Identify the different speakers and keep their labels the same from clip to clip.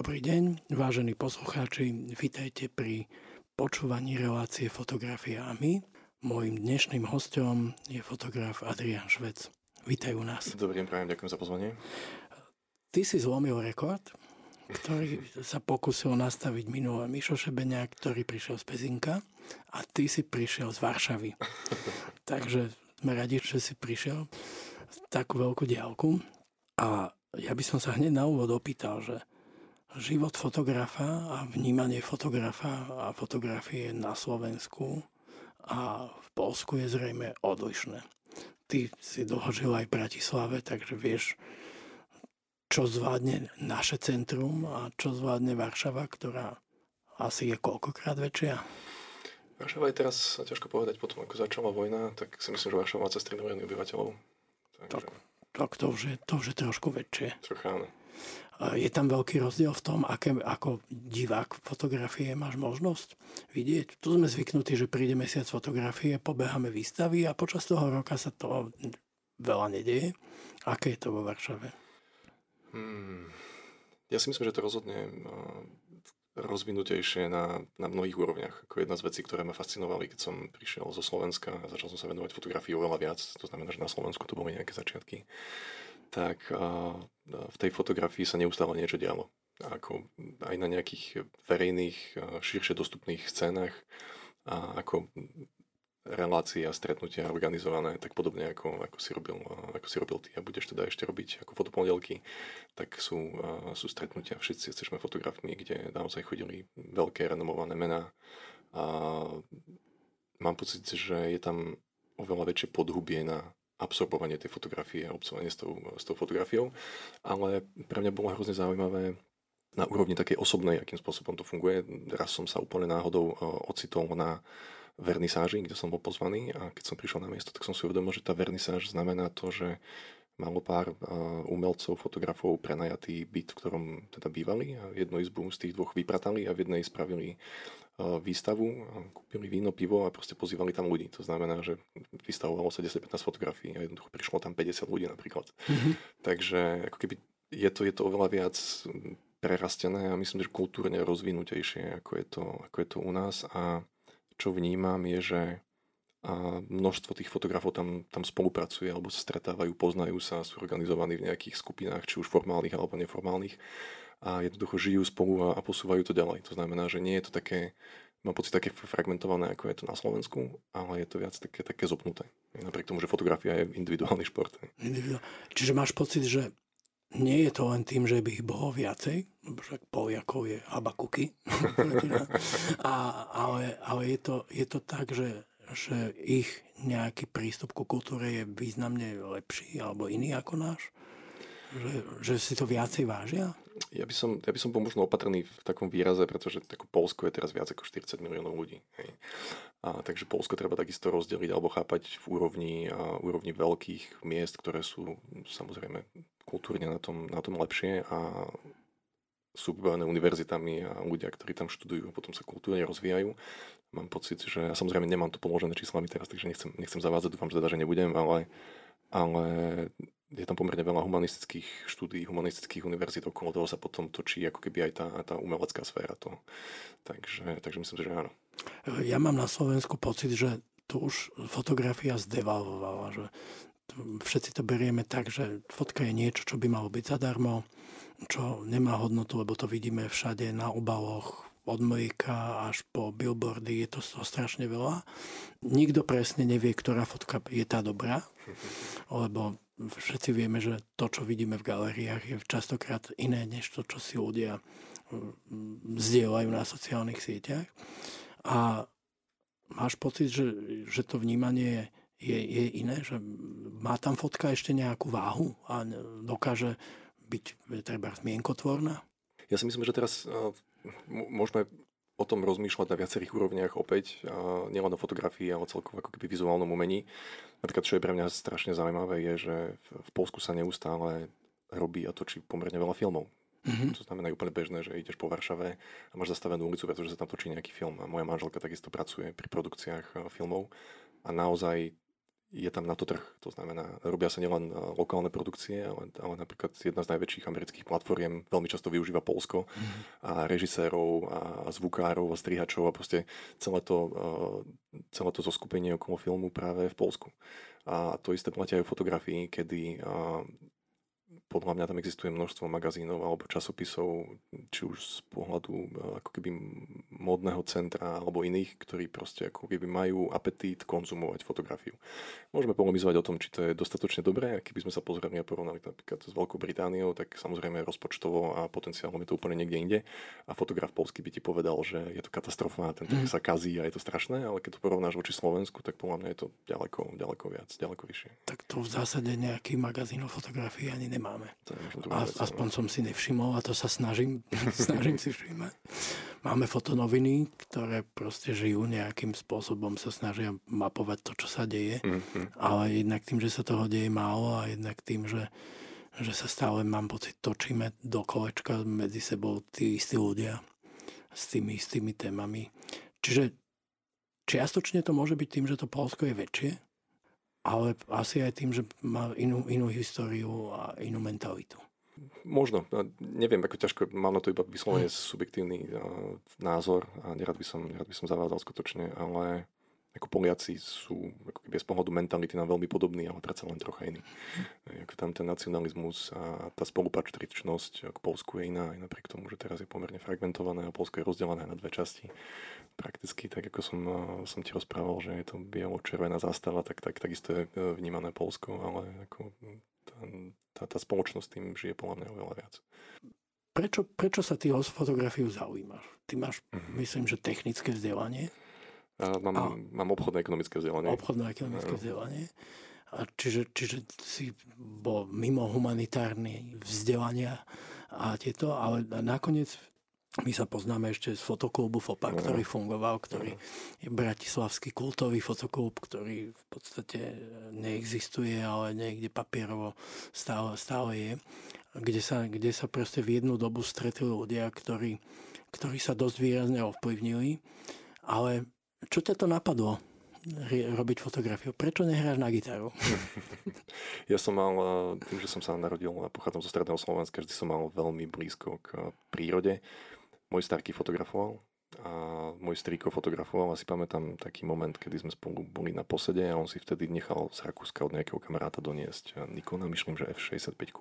Speaker 1: Dobrý deň, vážení poslucháči, vítajte pri počúvaní relácie Fotografia a my. Mojím dnešným hostom je fotograf Adrian Švec. Vítaj u nás.
Speaker 2: Dobrý deň, prajem, ďakujem za pozvanie.
Speaker 1: Ty si zlomil rekord, ktorý sa pokusil nastaviť minulé Mišo Šebenia, ktorý prišiel z Pezinka a ty si prišiel z Varšavy. Takže sme radi, že si prišiel takú veľkú diálku. A ja by som sa hneď na úvod opýtal, že život fotografa a vnímanie fotografa a fotografie na Slovensku a v Polsku je zrejme odlišné. Ty si dohožil aj v Bratislave, takže vieš, čo zvládne naše centrum a čo zvládne Varšava, ktorá asi je koľkokrát väčšia?
Speaker 2: Varšava je teraz ťažko povedať, potom ako začala vojna, tak si myslím, že Varšava má cez 3 milióny obyvateľov.
Speaker 1: Takže... Tak, tak to, už je, to už je trošku väčšie.
Speaker 2: Trocha áno.
Speaker 1: Je tam veľký rozdiel v tom, aké, ako divák fotografie máš možnosť vidieť. Tu sme zvyknutí, že príde mesiac fotografie, pobeháme výstavy a počas toho roka sa to veľa nedieje. Aké je to vo Varšave?
Speaker 2: Hmm. Ja si myslím, že to rozhodne rozvinutejšie na, na mnohých úrovniach. Ako jedna z vecí, ktoré ma fascinovali, keď som prišiel zo Slovenska a začal som sa venovať fotografii oveľa viac, to znamená, že na Slovensku to boli nejaké začiatky, tak v tej fotografii sa neustále niečo dialo. Ako aj na nejakých verejných, širšie dostupných scénach, a ako relácie a stretnutia organizované, tak podobne ako, ako, si robil, ako si robil ty a budeš teda ešte robiť ako fotopondelky, tak sú, sú stretnutia, všetci chceme fotografmi, kde naozaj chodili veľké renomované mená a mám pocit, že je tam oveľa väčšie podhubie na absorbovanie tej fotografie a obcovanie s tou, s tou fotografiou, ale pre mňa bolo hrozne zaujímavé na úrovni takej osobnej, akým spôsobom to funguje. Raz som sa úplne náhodou e, ocitol na vernisáži, kde som bol pozvaný a keď som prišiel na miesto, tak som si uvedomil, že tá vernisáž znamená to, že malo pár e, umelcov, fotografov prenajatý byt, v ktorom teda bývali a jednu izbu z tých dvoch vypratali a v jednej spravili výstavu, kúpili víno, pivo a proste pozývali tam ľudí. To znamená, že vystavovalo sa 10-15 fotografií a jednoducho prišlo tam 50 ľudí napríklad. Mm-hmm. Takže ako keby je to, je to oveľa viac prerastené a myslím, že kultúrne rozvinutejšie, ako je to, ako je to u nás. A čo vnímam je, že a množstvo tých fotografov tam, tam spolupracuje alebo sa stretávajú, poznajú sa, sú organizovaní v nejakých skupinách, či už formálnych alebo neformálnych a jednoducho žijú spolu a, a posúvajú to ďalej. To znamená, že nie je to také, mám pocit, také fragmentované, ako je to na Slovensku, ale je to viac také, také zopnuté. Napriek tomu, že fotografia je individuálny šport.
Speaker 1: Individuál. Čiže máš pocit, že nie je to len tým, že by ich bolo viacej, však Poliakov je habakuky, a, ale, ale je, to, je to tak, že, že ich nejaký prístup ku kultúre je významne lepší alebo iný ako náš? Že, že si to viacej vážia?
Speaker 2: Ja by, som, ja by som bol možno opatrný v takom výraze, pretože tako Polsko je teraz viac ako 40 miliónov ľudí. Hej. A, takže Polsko treba takisto rozdeliť alebo chápať v úrovni, a, úrovni veľkých miest, ktoré sú samozrejme kultúrne na tom, na tom lepšie a sú vybavené univerzitami a ľudia, ktorí tam študujú a potom sa kultúrne rozvíjajú. Mám pocit, že ja samozrejme nemám to položené číslami teraz, takže nechcem, nechcem zavádzať, dúfam, že teda, že nebudem, ale, ale je tam pomerne veľa humanistických štúdí, humanistických univerzít, okolo toho sa potom točí ako keby aj tá, tá umelecká sféra. To. Takže, takže myslím, že áno.
Speaker 1: Ja mám na Slovensku pocit, že tu už fotografia zdevalvovala, že všetci to berieme tak, že fotka je niečo, čo by malo byť zadarmo, čo nemá hodnotu, lebo to vidíme všade na obaloch, od mojika až po billboardy, je to, to strašne veľa. Nikto presne nevie, ktorá fotka je tá dobrá, lebo všetci vieme, že to, čo vidíme v galériách, je častokrát iné, než to, čo si ľudia mm, zdieľajú na sociálnych sieťach. A máš pocit, že, že to vnímanie je, je iné, že má tam fotka ešte nejakú váhu a dokáže byť treba zmienkotvorná?
Speaker 2: Ja si myslím, že teraz môžeme o tom rozmýšľať na viacerých úrovniach opäť, nielen o fotografii, ale celkovo ako keby vizuálnom umení. Napríklad, čo je pre mňa strašne zaujímavé, je, že v Polsku sa neustále robí a točí pomerne veľa filmov. Mm-hmm. To znamená úplne bežné, že ideš po Varšave a máš zastavenú ulicu, pretože sa tam točí nejaký film. A moja manželka takisto pracuje pri produkciách filmov a naozaj je tam na to trh. To znamená, robia sa nielen lokálne produkcie, ale, ale napríklad jedna z najväčších amerických platform veľmi často využíva Polsko mm-hmm. a režisérov a zvukárov a strihačov a proste celé to, celé to zoskupenie okolo filmu práve v Polsku. A to isté platia aj o fotografii, kedy podľa mňa tam existuje množstvo magazínov alebo časopisov, či už z pohľadu e, ako keby modného centra alebo iných, ktorí proste ako keby majú apetít konzumovať fotografiu. Môžeme polemizovať o tom, či to je dostatočne dobré, keby sme sa pozreli a porovnali napríklad s Veľkou Britániou, tak samozrejme rozpočtovo a potenciálne je to úplne niekde inde. A fotograf polský by ti povedal, že je to katastrofa, ten trh mm. sa kazí a je to strašné, ale keď to porovnáš voči Slovensku, tak podľa mňa je to ďaleko, ďaleko viac, ďaleko vyššie.
Speaker 1: Tak to v zásade nejaký magazín o fotografii ani nemá máme. A, aspoň som si nevšimol a to sa snažím, snažím si všimať. Máme fotonoviny, ktoré proste žijú nejakým spôsobom, sa snažia mapovať to, čo sa deje, mm-hmm. ale jednak tým, že sa toho deje málo a jednak tým, že, že sa stále, mám pocit, točíme do kolečka medzi sebou tí istí ľudia s tými istými témami. Čiže čiastočne to môže byť tým, že to Polsko je väčšie, ale asi aj tým, že má inú, inú históriu a inú mentalitu.
Speaker 2: Možno. Neviem, ako ťažko, mám na to iba vyslovene hm. subjektívny názor a nerad by som, nerad by som zavádzal skutočne, ale ako Poliaci sú ako keby z pohľadu mentality nám veľmi podobní, ale predsa len trocha iní. Ako tam ten nacionalizmus a tá spolupatričnosť k Polsku je iná, aj napriek tomu, že teraz je pomerne fragmentované a Polsko je rozdelené na dve časti. Prakticky, tak ako som, som ti rozprával, že je to bielo-červená zástava, tak, tak takisto je e, vnímané Polsko, ale ako tá, tá, tá spoločnosť tým žije podľa mňa oveľa viac.
Speaker 1: Prečo, prečo sa ty o fotografiu zaujímaš? Ty máš, mm-hmm. myslím, že technické vzdelanie.
Speaker 2: A mám, a, mám obchodné ekonomické vzdelanie.
Speaker 1: Obchodné ekonomické vzdelanie. A čiže, čiže si bol mimo humanitárne vzdelania a tieto, ale nakoniec my sa poznáme ešte z fotoklubu FOPA, ktorý fungoval, ktorý je bratislavský kultový fotoklub, ktorý v podstate neexistuje, ale niekde papierovo stále, stále je, kde sa, kde sa proste v jednu dobu stretli ľudia, ktorí, ktorí sa dosť výrazne ovplyvnili, ale čo ťa to napadlo? robiť fotografiu. Prečo nehráš na gitaru?
Speaker 2: ja som mal, eh, tým, že som sa narodil a pochádzam zo stredného Slovenska, vždy som mal veľmi blízko k prírode. Môj starky fotografoval a môj strýko fotografoval a si pamätám taký moment, kedy sme spolu boli na posede a on si vtedy nechal z Rakúska od nejakého kamaráta doniesť Nikona, myslím, že F65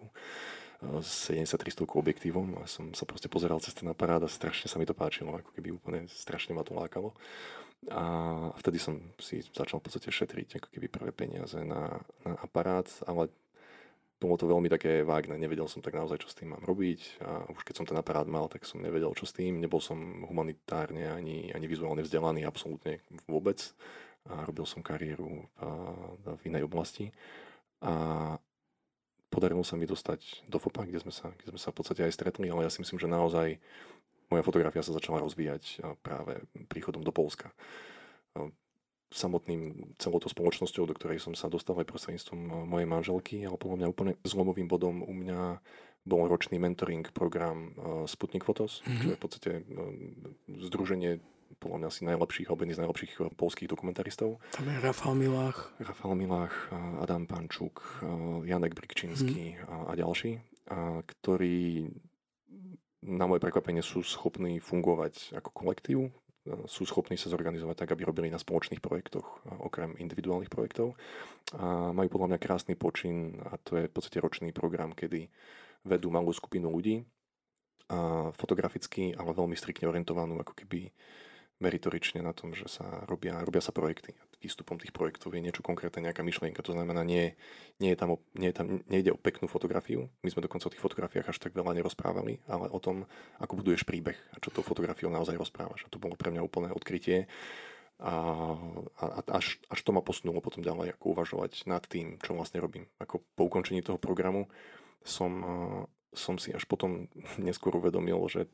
Speaker 2: s 73 objektívom a som sa proste pozeral cez ten aparát a strašne sa mi to páčilo, ako keby úplne strašne ma to lákalo. A vtedy som si začal v podstate šetriť ako keby prvé peniaze na, na aparát, ale bolo to veľmi také vágne, nevedel som tak naozaj, čo s tým mám robiť. A už keď som ten aparát mal, tak som nevedel, čo s tým, nebol som humanitárne ani, ani vizuálne vzdelaný absolútne vôbec. A robil som kariéru v, v inej oblasti. A podarilo sa mi dostať do FOPA, kde sme, sa, kde sme sa v podstate aj stretli, ale ja si myslím, že naozaj moja fotografia sa začala rozvíjať práve príchodom do Polska. Samotným celou to spoločnosťou, do ktorej som sa dostal aj prostredníctvom mojej manželky, ale podľa mňa úplne zlomovým bodom u mňa bol ročný mentoring program Sputnik Photos, mm-hmm. čo je v podstate združenie podľa mňa asi najlepších, alebo jedný z najlepších eh, polských dokumentaristov.
Speaker 1: Tam je Rafał Milách.
Speaker 2: Rafał Milách, eh, Adam Pančuk, eh, Janek Brikčínsky hmm. a, a ďalší, a, ktorí na moje prekvapenie sú schopní fungovať ako kolektív, sú schopní sa zorganizovať tak, aby robili na spoločných projektoch, okrem individuálnych projektov. A majú podľa mňa krásny počin a to je v podstate ročný program, kedy vedú malú skupinu ľudí, a fotograficky, ale veľmi striktne orientovanú, ako keby meritorične na tom, že sa robia, robia sa projekty. Výstupom tých projektov je niečo konkrétne, nejaká myšlienka. To znamená, nie, nie, je tam, nie, je tam, nejde o peknú fotografiu. My sme dokonca o tých fotografiách až tak veľa nerozprávali, ale o tom, ako buduješ príbeh a čo tou fotografiou naozaj rozprávaš. A to bolo pre mňa úplné odkrytie. A, a až, až to ma posunulo potom ďalej, ako uvažovať nad tým, čo vlastne robím. Ako po ukončení toho programu som, som si až potom neskôr uvedomil, že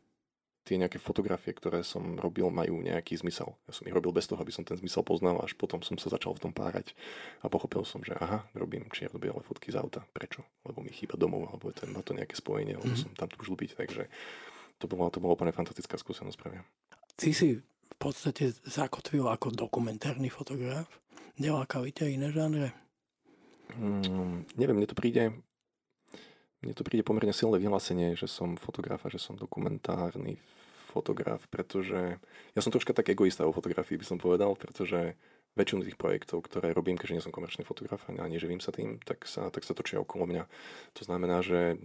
Speaker 2: tie nejaké fotografie, ktoré som robil, majú nejaký zmysel. Ja som ich robil bez toho, aby som ten zmysel poznal, až potom som sa začal v tom párať a pochopil som, že aha, robím čierno-biele fotky z auta. Prečo? Lebo mi chýba domov, alebo je to, má to nejaké spojenie, alebo mm-hmm. som tam túžil byť. Takže to bolo, to bolo úplne fantastická skúsenosť pre mňa.
Speaker 1: Ty si v podstate zakotvil ako dokumentárny fotograf. Nelákali ťa iné žánre?
Speaker 2: Mm, neviem, mne to príde mne to príde pomerne silné vyhlásenie, že som fotograf a že som dokumentárny fotograf, pretože ja som troška tak egoista o fotografii, by som povedal, pretože väčšinu tých projektov, ktoré robím, keďže nie som komerčný fotograf a neživím sa tým, tak sa, tak sa točia okolo mňa. To znamená, že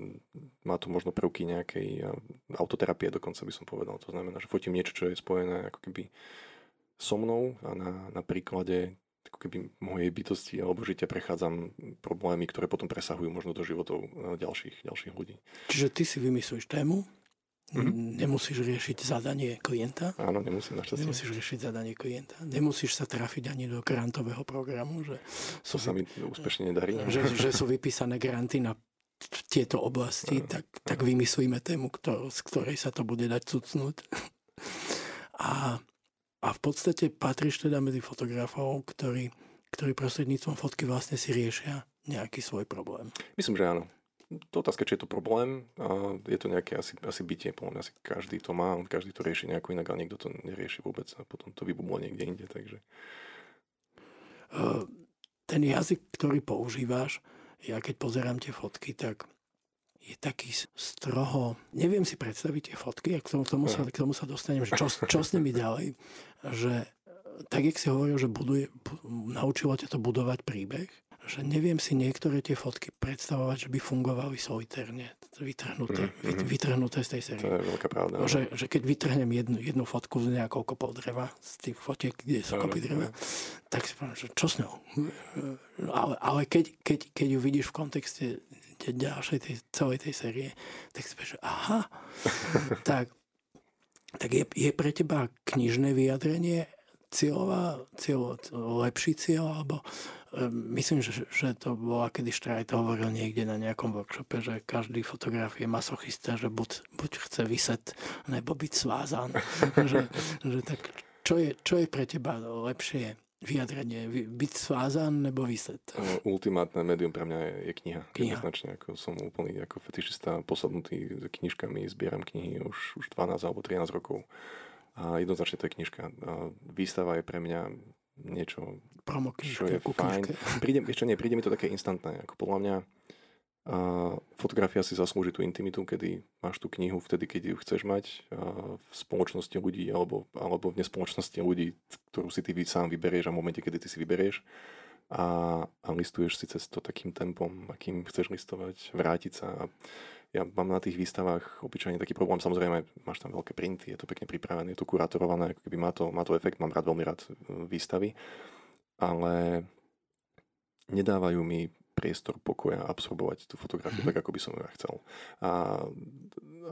Speaker 2: má to možno prvky nejakej autoterapie dokonca by som povedal. To znamená, že fotím niečo, čo je spojené ako keby so mnou a na, na príklade ako keby mojej bytosti alebo žitia prechádzam problémy, ktoré potom presahujú možno do životov e, ďalších, ďalších ľudí.
Speaker 1: Čiže ty si vymyslíš tému, Mm-hmm. Nemusíš riešiť zadanie klienta.
Speaker 2: Áno, nemusím našťastie.
Speaker 1: Nemusíš riešiť zadanie klienta. Nemusíš sa trafiť ani do grantového programu. Že
Speaker 2: sú, to sa mi úspešne nedarí.
Speaker 1: Že, že sú vypísané granty na tieto oblasti, tak, tak vymyslíme tému, ktor- z ktorej sa to bude dať cucnúť. A, a v podstate patríš teda medzi fotografov, ktorí, ktorí prostredníctvom fotky vlastne si riešia nejaký svoj problém.
Speaker 2: Myslím, že áno to otázka, či je to problém. Je to nejaké asi, asi bytie, podľa mňa asi každý to má, každý to rieši nejako inak, ale niekto to nerieši vôbec a potom to vybublo niekde inde. Takže...
Speaker 1: Ten jazyk, ktorý používáš, ja keď pozerám tie fotky, tak je taký stroho... Neviem si predstaviť tie fotky, a k tomu, k tomu, sa, k tomu sa dostanem, že čo, čo s nimi ďalej. Že tak, jak si hovoril, že buduje, naučilo ťa to budovať príbeh, že neviem si niektoré tie fotky predstavovať, že by fungovali solitérne, vytrhnuté, mm-hmm. vytrhnuté z tej série.
Speaker 2: To je veľká pravda.
Speaker 1: Že, že keď vytrhnem jednu, jednu fotku z nejakou kopou dreva, z tých fotiek, kde sú kopy dreva, tak si poviem, že čo s ňou? Ale, ale keď, keď, keď ju vidíš v kontexte ďalšej tej, celej tej série, tak si že aha, tak, tak je, je pre teba knižné vyjadrenie cieľová, cieľ, lepší cieľ, alebo Ehm, myslím, že, že to bola, kedy Štrajt hovoril niekde na nejakom workshope, že každý fotograf je masochista, že buď, buď chce vyset, nebo byť svázan. že, že tak, čo je, čo je pre teba lepšie vyjadrenie? Byť svázan nebo vyset?
Speaker 2: Ultimátne médium pre mňa je, kniha. kniha. Jednoznačne, ako som úplný ako fetišista posadnutý s knižkami, zbieram knihy už, už 12 alebo 13 rokov. A jednoznačne to je knižka. A výstava je pre mňa niečo,
Speaker 1: Promo
Speaker 2: čo je fajn. Príde, ešte nie, príde mi to také instantné. Ako podľa mňa a fotografia si zaslúži tú intimitu, kedy máš tú knihu vtedy, keď ju chceš mať v spoločnosti ľudí alebo, alebo v nespoločnosti ľudí, ktorú si ty sám vyberieš a v momente, kedy ty si vyberieš. A, a listuješ si cez to takým tempom, akým chceš listovať, vrátiť sa. A ja mám na tých výstavách obyčajne taký problém, samozrejme máš tam veľké printy, je to pekne pripravené, je to kuratorované, ako keby má to, má to efekt, mám rád veľmi rád e, výstavy, ale nedávajú mi priestor pokoja absorbovať tú fotografiu mm-hmm. tak, ako by som ju ja chcel. A,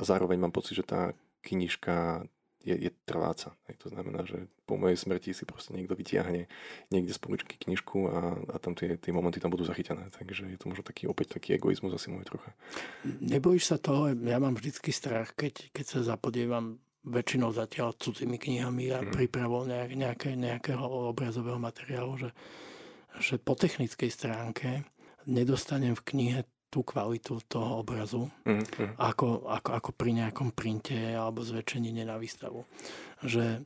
Speaker 2: a zároveň mám pocit, že tá knižka je, je trváca. To znamená, že po mojej smrti si proste niekto vytiahne niekde z poličky knižku a, a tam tie, tie momenty tam budú zachytené. Takže je to možno taký opäť taký egoizmus asi môj trocha.
Speaker 1: Nebojíš sa toho? Ja mám vždycky strach, keď, keď sa zapodievam väčšinou zatiaľ cudzými knihami a mm. prípravou nejak, nejaké, nejakého obrazového materiálu, že, že po technickej stránke nedostanem v knihe tú kvalitu toho obrazu, mm-hmm. ako, ako, ako pri nejakom printe alebo zväčšenine na výstavu. Že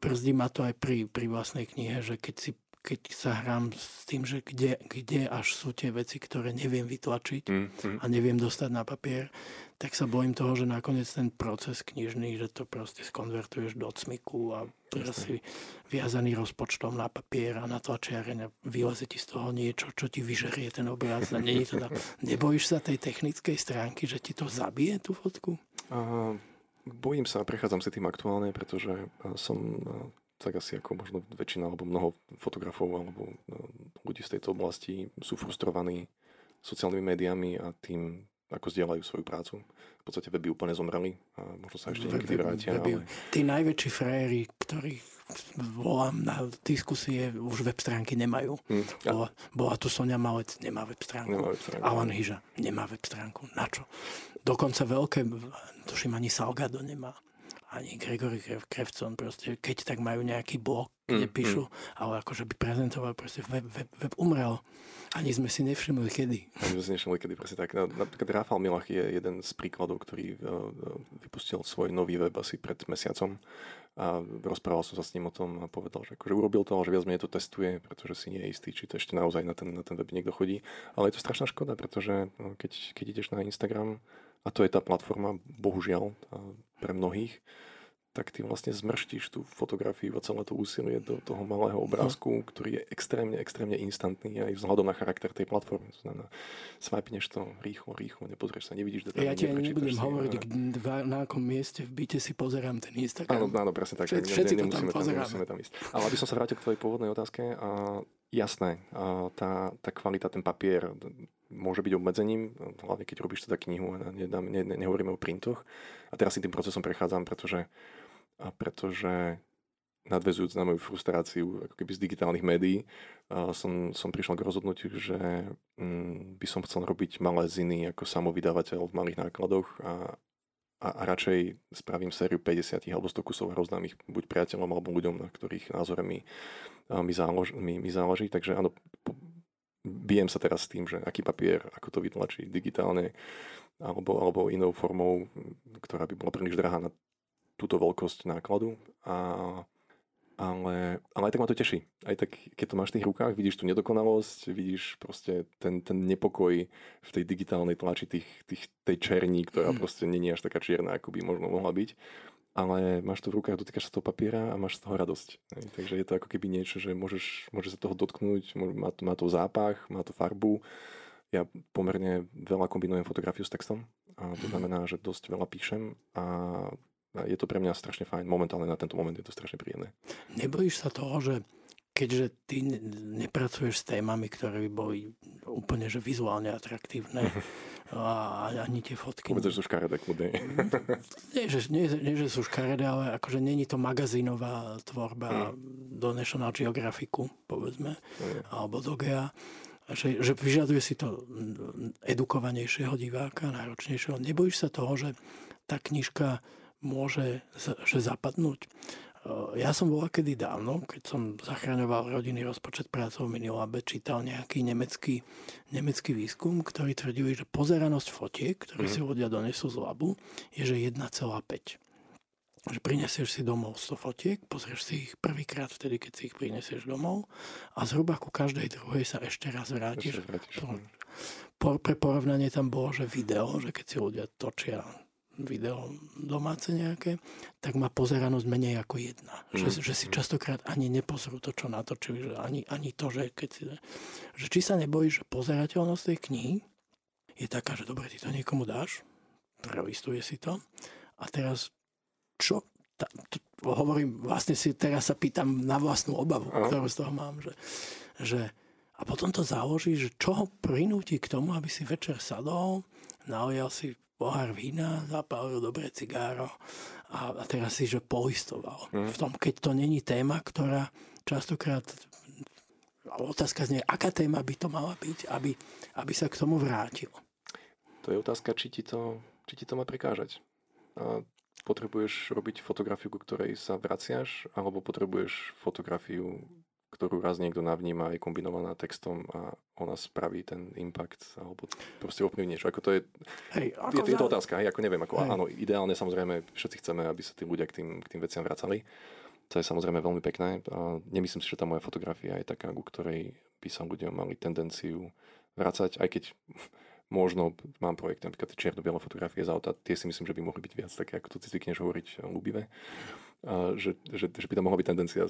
Speaker 1: brzdí ma to aj pri, pri vlastnej knihe, že keď si keď sa hrám s tým, že kde, kde až sú tie veci, ktoré neviem vytlačiť mm-hmm. a neviem dostať na papier, tak sa bojím toho, že nakoniec ten proces knižný, že to proste skonvertuješ do cmiku a si viazaný rozpočtom na papier a na tlačiareň a vyleze ti z toho niečo, čo ti vyžerie ten obraz. A nie to tam. Nebojíš sa tej technickej stránky, že ti to zabije tú fotku? Uh,
Speaker 2: bojím sa, prechádzam si tým aktuálne, pretože som tak asi ako možno väčšina alebo mnoho fotografov alebo no, ľudí z tejto oblasti sú frustrovaní sociálnymi médiami a tým, ako zdieľajú svoju prácu. V podstate weby úplne zomreli a možno sa ešte niekedy vrátia.
Speaker 1: Ale... Tí najväčší frajery, ktorých volám na diskusie, už web stránky nemajú. Hmm, ja. bola, bola tu Sonia Malec, nemá web stránku. Nemá web stránku. Alan Hyža, nemá web stránku. Na čo? Dokonca veľké, tuším ani Salgado nemá ani Gregory Krevcon, proste, keď tak majú nejaký blog, kde mm, píšu, mm. ale akože by prezentovali, proste web, web, web umrel. Ani sme si nevšimli kedy.
Speaker 2: Ani sme si nevšimli kedy, presne tak. Napríklad Rafal Milach je jeden z príkladov, ktorý uh, vypustil svoj nový web asi pred mesiacom a rozprával som sa s ním o tom a povedal, že akože urobil to, že viac menej to testuje, pretože si nie je istý, či to ešte naozaj na ten, na ten web niekto chodí. Ale je to strašná škoda, pretože no, keď, keď ideš na Instagram, a to je tá platforma, bohužiaľ, pre mnohých, tak ty vlastne zmrštíš tú fotografiu a celé to úsilie do toho malého obrázku, ktorý je extrémne, extrémne instantný aj vzhľadom na charakter tej platformy. To znamená, swipneš to rýchlo, rýchlo, nepozrieš sa, nevidíš
Speaker 1: detaily. Ja ti ani nebudem si, hovoriť, a... na akom mieste v byte si pozerám ten Instagram.
Speaker 2: Áno, áno presne tak.
Speaker 1: Všetci, všetci ne, nemusíme, tam,
Speaker 2: nemusíme tam ísť. Ale aby som sa vrátil k tvojej pôvodnej otázke, a jasné, tá, tá kvalita, ten papier môže byť obmedzením, hlavne keď robíš teda knihu a ne, ne, nehovoríme o printoch. A teraz si tým procesom prechádzam, pretože a pretože nadvezujúc na moju frustráciu ako keby z digitálnych médií, som, som prišiel k rozhodnutiu, že mm, by som chcel robiť malé ziny ako samovydávateľ v malých nákladoch a, a, radšej spravím sériu 50 alebo 100 kusov rozdámých buď priateľom alebo ľuďom, na ktorých názore mi, mi, zálož, mi, mi záleží. Takže áno, bijem sa teraz s tým, že aký papier, ako to vytlačiť digitálne alebo, alebo inou formou, ktorá by bola príliš drahá na túto veľkosť nákladu. A, ale, ale aj tak ma to teší. Aj tak, keď to máš v tých rukách, vidíš tú nedokonalosť, vidíš proste ten, ten nepokoj v tej digitálnej tlači tých, tých, tej černí, ktorá mm. proste není až taká čierna, ako by možno mohla byť. Ale máš to v rukách, dotýkaš sa toho papiera a máš z toho radosť. Takže je to ako keby niečo, že môžeš, môžeš sa toho dotknúť, má to, má to zápach, má to farbu. Ja pomerne veľa kombinujem fotografiu s textom. A to znamená, že dosť veľa píšem a je to pre mňa strašne fajn. Momentálne na tento moment je to strašne príjemné.
Speaker 1: Nebojíš sa toho, že keďže ty nepracuješ s témami, ktoré by boli úplne že vizuálne atraktívne a ani tie fotky...
Speaker 2: Povedz, že sú škaredé, kľudne.
Speaker 1: nie, že, nie, nie, že sú škaredé, ale akože není to magazínová tvorba mm. do National Geographicu, povedzme, mm. alebo do GEA. Že, že vyžaduje si to edukovanejšieho diváka, náročnejšieho. Nebojíš sa toho, že tá knižka môže že zapadnúť. Ja som bola kedy dávno, keď som zachraňoval rodinný rozpočet prácov v Minilabe, čítal nejaký nemecký, nemecký výskum, ktorý tvrdili, že pozeranosť fotiek, ktoré mm. si ľudia donesú z labu, je že 1,5 že prinesieš si domov 100 fotiek, pozrieš si ich prvýkrát vtedy, keď si ich prinesieš domov a zhruba ku každej druhej sa ešte raz vrátiš. Ešte vrátiš. Po, pre porovnanie tam bolo, že video, že keď si ľudia točia video domáce nejaké, tak má pozeranosť menej ako jedna. Mm. Že, že si častokrát ani nepozrú to, čo natočili, že ani, ani to, že keď si... Že či sa nebojíš, že pozerateľnosť tej knihy je taká, že dobre, ty to niekomu dáš, prelistuje si to a teraz čo? Ta, to, hovorím, vlastne si teraz sa pýtam na vlastnú obavu, Aha. ktorú z toho mám, že, že a potom to založí, že čo ho prinúti k tomu, aby si večer sadol, naujal si pohár vína, zapálil dobre cigáro a, a teraz si, že poistoval. Mm. V tom, keď to není téma, ktorá častokrát otázka znie, aká téma by to mala byť, aby, aby sa k tomu vrátil.
Speaker 2: To je otázka, či ti to, či ti to má prekážať. A potrebuješ robiť fotografiu, ku ktorej sa vraciaš, alebo potrebuješ fotografiu, ktorú raz niekto navníma, je kombinovaná textom a ona spraví ten impact alebo proste ovplyvní niečo. Ako to je, hej, ako je, je to otázka, hej, ako neviem, ako, áno, ideálne samozrejme všetci chceme, aby sa tí ľudia k tým, k tým veciam vracali. To je samozrejme veľmi pekné. A nemyslím si, že tá moja fotografia je taká, ku ktorej by sa ľudia mali tendenciu vracať, aj keď možno mám projekt, napríklad čierno-biele fotografie z auta, tie si myslím, že by mohli byť viac také, ako to si zvykneš hovoriť, ľúbivé. Že, že, že, by tam mohla byť tendencia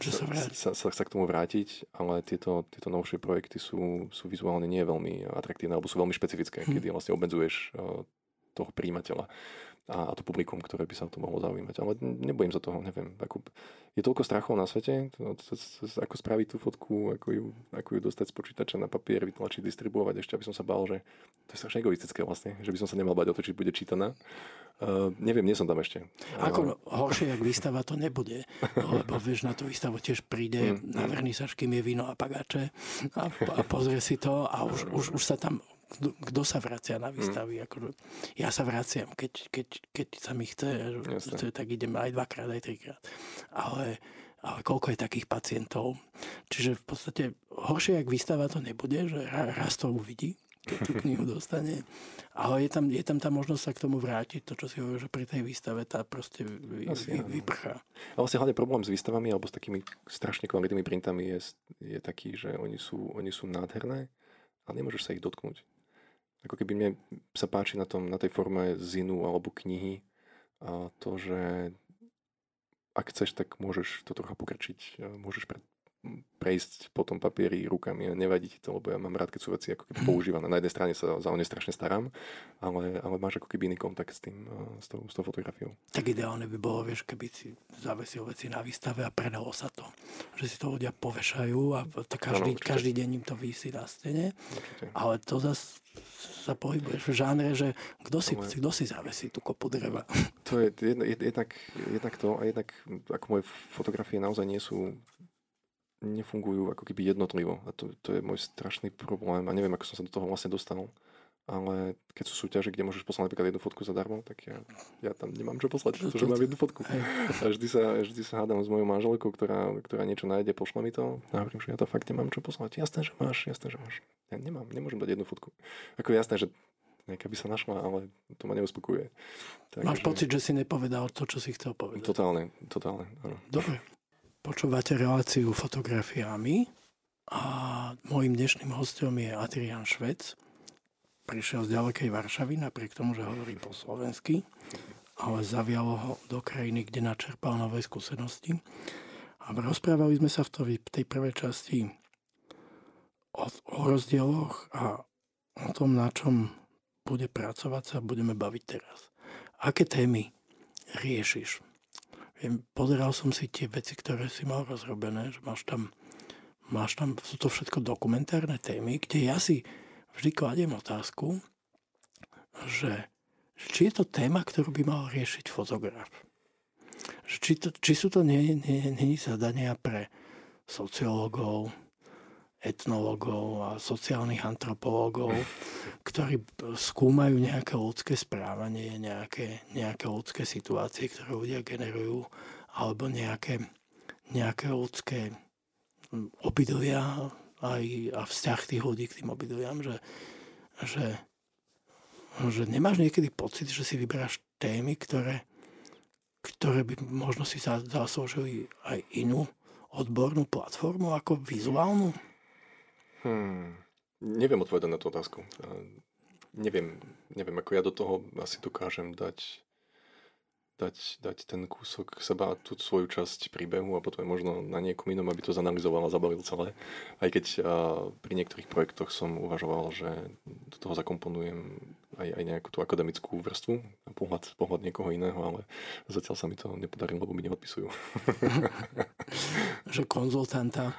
Speaker 1: že sa,
Speaker 2: sa, sa, sa k tomu vrátiť, ale tieto, tieto novšie projekty sú, sú vizuálne nie veľmi atraktívne, alebo sú veľmi špecifické, hmm. kedy vlastne obmedzuješ uh, toho príjimateľa a, a to publikum, ktoré by sa o to mohlo zaujímať. Ale nebojím sa toho, neviem. Ako, je toľko strachov na svete, to, to, to, ako spraviť tú fotku, ako ju, ako ju dostať z počítača na papier, vytlačiť, distribuovať, ešte aby som sa bál, že to je strašne egoistické vlastne, že by som sa nemal bať o to, či bude čítaná. Uh, neviem, nie som tam ešte.
Speaker 1: Ako horšie, jak výstava to nebude, lebo vieš, na tú výstavu tiež príde mm, na vernisaž, kým je víno a pagáče a, a pozrie si to a už, už, už sa tam kto, sa vracia na výstavy. Mm. Akože, ja sa vraciam, keď, keď, keď sa mi chce, Jasne. tak idem aj dvakrát, aj trikrát. Ale, ale koľko je takých pacientov. Čiže v podstate horšie, ak výstava to nebude, že raz to uvidí, keď tú knihu dostane. Ale je tam, je tam tá možnosť sa k tomu vrátiť, to, čo si hovorí, že pri tej výstave tá proste vy, Asi, vy, vyprchá.
Speaker 2: A vlastne hlavne problém s výstavami alebo s takými strašne kvalitnými printami je, je taký, že oni sú, oni sú nádherné, ale nemôžeš sa ich dotknúť. Ako keby mne sa páči na, tom, na tej forme zinu alebo knihy a to, že ak chceš, tak môžeš to trocha pokrčiť. Môžeš prejsť po tom papieri rukami a nevadí ti to, lebo ja mám rád, keď sú veci ako keby mhm. používané. Na jednej strane sa za ne strašne starám, ale, ale máš ako keby iný kontakt s tým, s tou, s tou fotografiou.
Speaker 1: Tak ideálne by bolo, vieš, keby si zavesil veci na výstave a predalo sa to. Že si to ľudia povešajú a to každý, no, každý deň im to vysí na stene. Určite. Ale to zase sa pohybuješ v žánre, že kto si, ale... kto si zavesí tú kopu dreva.
Speaker 2: To je jednak, jednak to a jednak ako moje fotografie naozaj nie sú nefungujú ako keby jednotlivo. A to, to je môj strašný problém a neviem, ako som sa do toho vlastne dostal. Ale keď sú súťaže, kde môžeš poslať napríklad jednu fotku zadarmo, tak ja, ja tam nemám čo poslať, pretože mám jednu fotku. A vždy sa, vždy sa hádam s mojou manželkou, ktorá, ktorá niečo nájde, pošle mi to. A hovorím, že ja to fakt nemám čo poslať. Jasné, že máš, jasné, že máš. Ja nemám, nemôžem dať jednu fotku. Ako jasné, že nejaká by sa našla, ale to ma neuspokuje.
Speaker 1: Tak, Máš že... pocit, že si nepovedal to, čo si chcel povedať?
Speaker 2: Totálne, totálne, áno.
Speaker 1: Dobre. Počúvate reláciu fotografiami a môjim dnešným hostom je Adrian Švec. Prišiel z ďalekej Varšavy, napriek tomu, že hovorí po slovensky, ale zavialo ho do krajiny, kde načerpal nové skúsenosti. A rozprávali sme sa v tej prvej časti o, o rozdieloch a o tom, na čom bude pracovať sa budeme baviť teraz. Aké témy riešiš? Pozeral som si tie veci, ktoré si mal rozrobené, že máš tam, máš tam, sú to všetko dokumentárne témy, kde ja si vždy kladiem otázku, že, či je to téma, ktorú by mal riešiť fotograf. Či, to, či sú to nie, nie, nie zadania pre sociológov, etnológov a sociálnych antropológov, ktorí skúmajú nejaké ľudské správanie, nejaké, nejaké ľudské situácie, ktoré ľudia generujú, alebo nejaké, nejaké ľudské obydlia aj, a vzťah tých ľudí k tým obydliam, že, že, že nemáš niekedy pocit, že si vyberáš témy, ktoré, ktoré by možno si zaslúžili aj inú odbornú platformu ako vizuálnu?
Speaker 2: Hmm. Neviem odpovedať na tú otázku. Neviem, neviem, ako ja do toho asi dokážem dať, dať, dať ten kúsok seba, tú svoju časť príbehu a potom možno na niekom inom, aby to zanalizoval a zabalil celé. Aj keď a, pri niektorých projektoch som uvažoval, že do toho zakomponujem aj, aj nejakú tú akademickú vrstvu, pohľad, pohľad niekoho iného, ale zatiaľ sa mi to nepodarilo, lebo mi neodpisujú.
Speaker 1: že konzultanta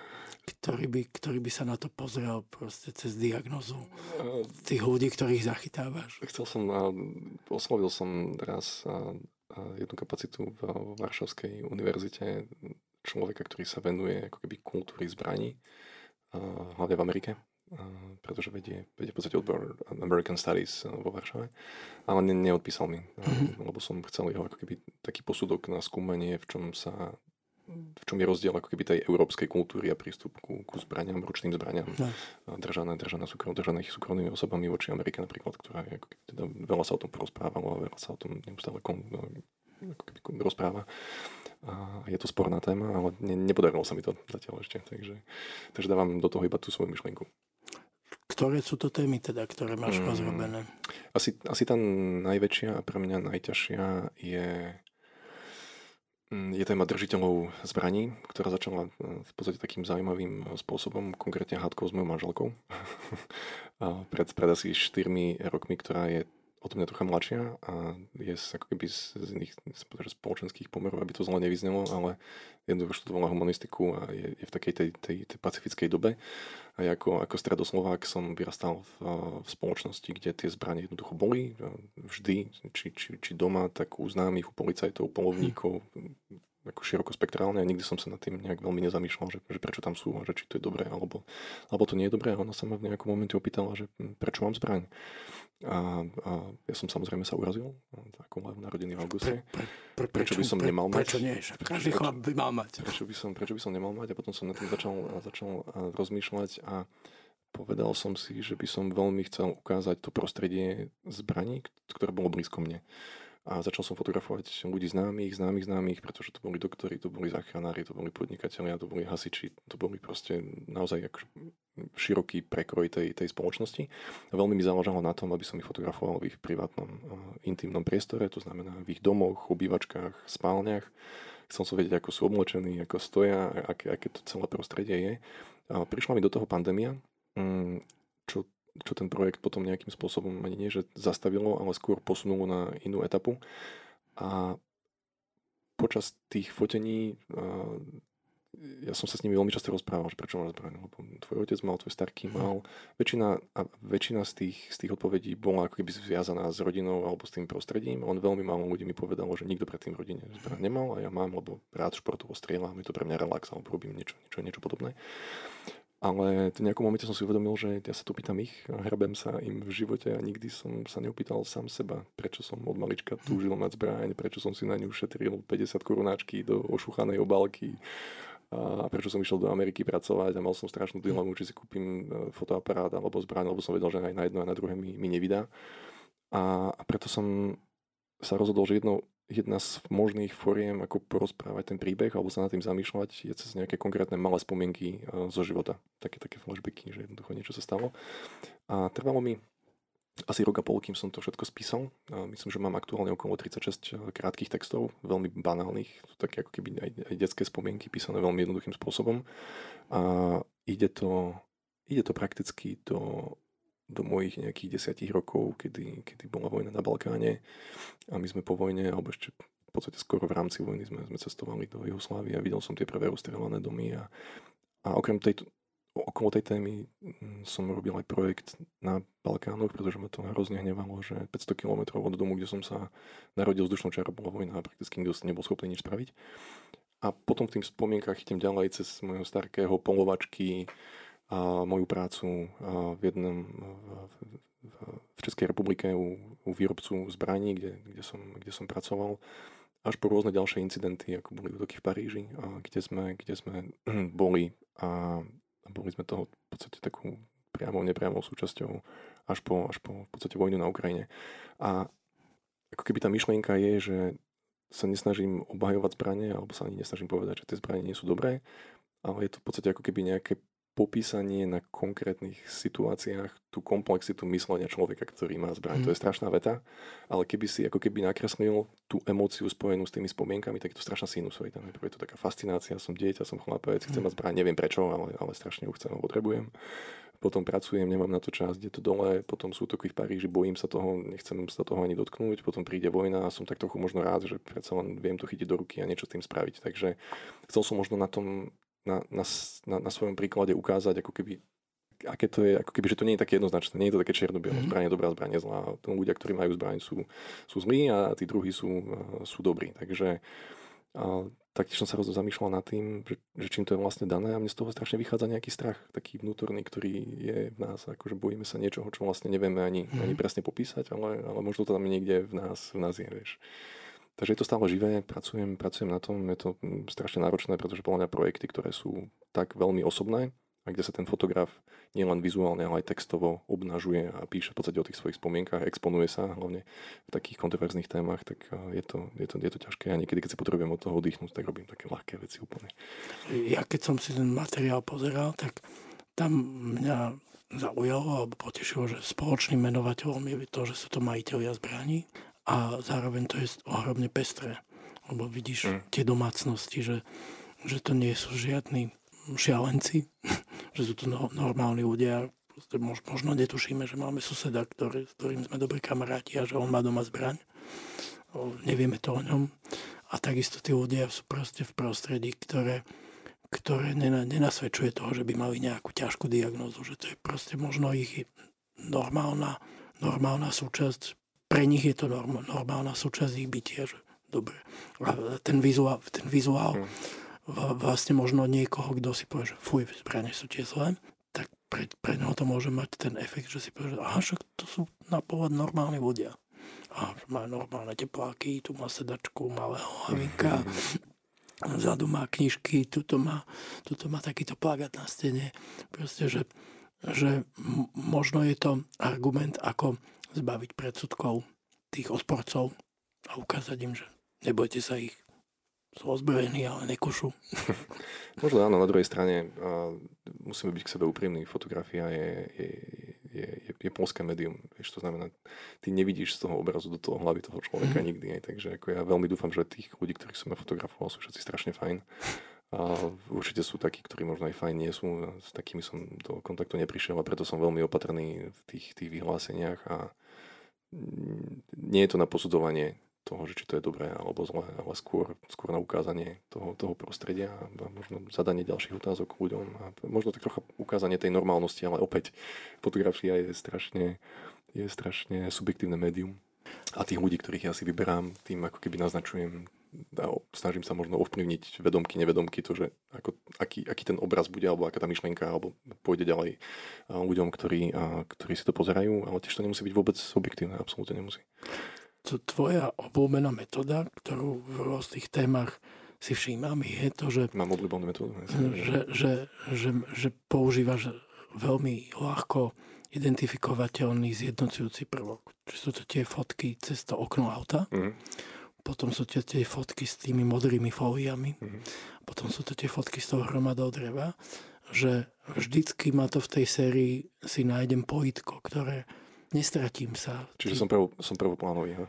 Speaker 1: ktorý by, ktorý by sa na to pozrel proste cez diagnozu tých ľudí, ktorých zachytávaš?
Speaker 2: Chcel som, oslovil som raz jednu kapacitu v Varšavskej univerzite človeka, ktorý sa venuje ako keby kultúry zbraní, hlavne v Amerike, pretože vedie, vedie v podstate odbor American Studies vo Varšave, ale ne, neodpísal mi, mm-hmm. lebo som chcel jeho ako keby taký posudok na skúmanie, v čom sa v čom je rozdiel ako keby tej európskej kultúry a prístup ku, ku zbraniam, ručným zbraniam, no. držané, držané, súkrom, držané súkromnými osobami voči Amerike napríklad, ktorá je, ako keby, teda veľa sa o tom porozprávalo a veľa sa o tom neustále kon, no, ako keby rozpráva. A je to sporná téma, ale ne, nepodarilo sa mi to zatiaľ ešte, takže, takže dávam do toho iba tú svoju myšlienku.
Speaker 1: Ktoré sú to témy teda, ktoré máš mm, rozrobené?
Speaker 2: Asi, asi tá najväčšia a pre mňa najťažšia je je téma držiteľov zbraní, ktorá začala e, v podstate takým zaujímavým e, spôsobom, konkrétne hádkou s mojou manželkou. pred, pred asi 4 rokmi, ktorá je o tom trocha mladšia a je ako keby z, iných spoločenských pomerov, aby to zle nevyznelo, ale jednoducho študovala humanistiku a je, je v takej tej, tej, tej pacifickej dobe. A ako, ako stredoslovák som vyrastal v, v spoločnosti, kde tie zbranie jednoducho boli vždy, či, či, či doma, tak u známych, u policajtov, polovníkov, ako širokospektrálne a nikdy som sa nad tým nejak veľmi nezamýšľal, že, že prečo tam sú a že či to je dobré alebo, alebo to nie je dobré. A ona sa ma v nejakom momente opýtala, že hm, prečo mám zbraň. A, a ja som samozrejme sa urazil, ako majú narodený v auguste. Pre, pre, pre, prečo, prečo by som pre, nemal mať?
Speaker 1: Prečo nie? Každý chlap by mal mať.
Speaker 2: Prečo by, som, prečo by som nemal mať? A potom som na tým začal, začal rozmýšľať a povedal som si, že by som veľmi chcel ukázať to prostredie zbraní, ktoré bolo blízko mne a začal som fotografovať ľudí známych, známych, známych, pretože to boli doktori, to boli záchranári, to boli podnikatelia, to boli hasiči, to boli proste naozaj široký prekroj tej, tej spoločnosti. A veľmi mi záležalo na tom, aby som ich fotografoval v ich privátnom, intimnom priestore, to znamená v ich domoch, obývačkách, spálniach. Chcel som vedieť, ako sú oblečení, ako stoja, aké, aké to celé prostredie je. A prišla mi do toho pandémia, mm, čo čo ten projekt potom nejakým spôsobom ani nie, že zastavilo, ale skôr posunulo na inú etapu. A počas tých fotení ja som sa s nimi veľmi často rozprával, že prečo mám zbraň, lebo tvoj otec mal, tvoj starký mhm. mal. Väčšina, a väčšina z tých, z tých odpovedí bola ako keby zviazaná s rodinou alebo s tým prostredím. On veľmi málo ľudí mi povedalo, že nikto predtým v rodine zbraň nemal a ja mám, lebo rád športovo strieľam, je to pre mňa relax alebo robím niečo, niečo, niečo podobné. Ale v nejakom momente som si uvedomil, že ja sa tu pýtam ich a hrabem sa im v živote a nikdy som sa neopýtal sám seba, prečo som od malička túžil mať zbraň, prečo som si na ňu šetril 50 korunáčky do ošuchanej obálky a prečo som išiel do Ameriky pracovať a mal som strašnú dilemu, či si kúpim e, fotoaparát alebo zbraň, lebo som vedel, že aj na jedno a na druhé mi, mi nevydá. A, a preto som sa rozhodol, že jednou jedna z možných foriem, ako porozprávať ten príbeh alebo sa nad tým zamýšľať, je cez nejaké konkrétne malé spomienky eh, zo života. Také, také flashbacky, že jednoducho niečo sa stalo. A trvalo mi asi rok a pol, kým som to všetko spísal. A myslím, že mám aktuálne okolo 36 eh, krátkých textov, veľmi banálnych, také ako keby aj, aj detské spomienky, písané veľmi jednoduchým spôsobom. A ide to, ide to prakticky do do mojich nejakých desiatich rokov, kedy, kedy bola vojna na Balkáne a my sme po vojne, alebo ešte v podstate skoro v rámci vojny sme, sme cestovali do Jugoslávie a videl som tie prvé rozstrelané domy a, a okrem tejto, okolo tej témy mm, som robil aj projekt na Balkánoch, pretože ma to hrozne hnevalo, že 500 km od domu, kde som sa narodil z dušnou čara, bola vojna a prakticky nikto nebol schopný nič spraviť. A potom v tým spomienkach idem ďalej cez mojho starkého polovačky, moju prácu v jednom v Českej republike u, u výrobcu zbraní, kde, kde, som, kde som pracoval, až po rôzne ďalšie incidenty, ako boli útoky v Paríži, a kde, sme, kde sme boli a, a boli sme toho v podstate takú priamou, nepriamou súčasťou až po, až po v podstate vojnu na Ukrajine. A ako keby tá myšlienka je, že sa nesnažím obhajovať zbranie, alebo sa ani nesnažím povedať, že tie zbranie nie sú dobré, ale je to v podstate ako keby nejaké popísanie na konkrétnych situáciách tú komplexitu myslenia človeka, ktorý má zbraň. Mm. To je strašná veta, ale keby si ako keby nakreslil tú emóciu spojenú s tými spomienkami, tak je to strašná sinusoida. Najprv je to taká fascinácia, som dieťa, som chlapec, chcem mm. mať zbraň, neviem prečo, ale, ale strašne ju chcem a potrebujem. Potom pracujem, nemám na to čas, je to dole, potom sú útoky v Paríži, bojím sa toho, nechcem sa toho ani dotknúť, potom príde vojna a som tak trochu možno rád, že predsa len viem to chytiť do ruky a niečo s tým spraviť. Takže chcel som možno na tom na, na, na, na svojom príklade ukázať, ako keby aké to je, ako keby, že to nie je také jednoznačné, nie je to také čierno-biele, mm-hmm. zbranie dobrá, zbranie zlá. Ľudia, ktorí majú zbraň, sú, sú zlí a tí druhí sú, sú dobrí. Takže a, taktiež som sa zamýšľal nad tým, že, že čím to je vlastne dané a mne z toho strašne vychádza nejaký strach, taký vnútorný, ktorý je v nás, akože bojíme sa niečoho, čo vlastne nevieme ani, mm-hmm. ani presne popísať, ale, ale možno to tam niekde v nás, v nás je, vieš. Takže je to stále živé, pracujem, pracujem na tom, je to mm, strašne náročné, pretože podľa mňa projekty, ktoré sú tak veľmi osobné a kde sa ten fotograf nielen vizuálne, ale aj textovo obnažuje a píše v podstate o tých svojich spomienkach, exponuje sa hlavne v takých kontroverzných témach, tak je to, je to, je to ťažké a niekedy, keď si potrebujem od toho oddychnúť, tak robím také ľahké veci úplne.
Speaker 1: Ja keď som si ten materiál pozeral, tak tam mňa zaujalo alebo potešilo, že spoločným menovateľom je to, že sú to majiteľia zbraní a zároveň to je ohromne pestré. Lebo vidíš mm. tie domácnosti, že, že to nie sú žiadni šialenci, že sú to no, normálni ľudia. Možno netušíme, že máme suseda, ktorý, s ktorým sme dobrí kamaráti a že on má doma zbraň. Nevieme to o ňom. A takisto tí ľudia sú proste v prostredí, ktoré, ktoré nenasvedčuje toho, že by mali nejakú ťažkú diagnózu, že to je proste možno ich normálna, normálna súčasť pre nich je to norm, normálna súčasť ich bytia, že dobre. A ten vizuál, ten vizuál mm. vlastne možno niekoho, kto si povie, že fuj, zbranie sú tie zlé, tak pre, pre neho to môže mať ten efekt, že si povie, že aha, však to sú na pohľad normálni ľudia. A má normálne tepláky, tu má sedačku malého havinka, vzadu má knižky, tuto má, tuto má takýto plagát na stene. Proste, že, že možno je to argument, ako zbaviť predsudkov tých odporcov a ukázať im, že nebojte sa ich, sú ozbrojení, ale nekušu.
Speaker 2: Možno áno, na druhej strane musíme byť k sebe úprimní. Fotografia je, je, je, je, je polské médium. Vieš, to znamená, ty nevidíš z toho obrazu do toho hlavy toho človeka nikdy. Aj. Takže ako ja veľmi dúfam, že tých ľudí, ktorých som ja fotografoval, sú všetci strašne fajn. A určite sú takí, ktorí možno aj fajn nie sú. S takými som do kontaktu neprišiel a preto som veľmi opatrný v tých, tých vyhláseniach a nie je to na posudzovanie toho, že či to je dobré alebo zlé, ale skôr, skôr na ukázanie toho, toho prostredia a možno zadanie ďalších otázok ľuďom a možno tak trocha ukázanie tej normálnosti, ale opäť fotografia je strašne, je strašne subjektívne médium. A tých ľudí, ktorých ja si vyberám, tým ako keby naznačujem a snažím sa možno ovplyvniť vedomky, nevedomky, to, že ako, aký, aký ten obraz bude, alebo aká tá myšlienka, alebo pôjde ďalej ľuďom, ktorí, ktorí si to pozerajú, ale tiež to nemusí byť vôbec objektívne, absolútne nemusí.
Speaker 1: To tvoja obľúbená metóda, ktorú v rôznych témach si všímam, je to, že...
Speaker 2: Mám obľúbenú metódu.
Speaker 1: Že, že, že, že používaš veľmi ľahko identifikovateľný zjednocujúci prvok. Čiže sú to tie fotky cez to okno auta. Mm potom sú tie, tie fotky s tými modrými fóliami, mm-hmm. potom sú to tie fotky z toho hromadou dreva, že vždycky ma to v tej sérii si nájdem pojitko, ktoré nestratím sa.
Speaker 2: Čiže som, prv, som prvoplánový.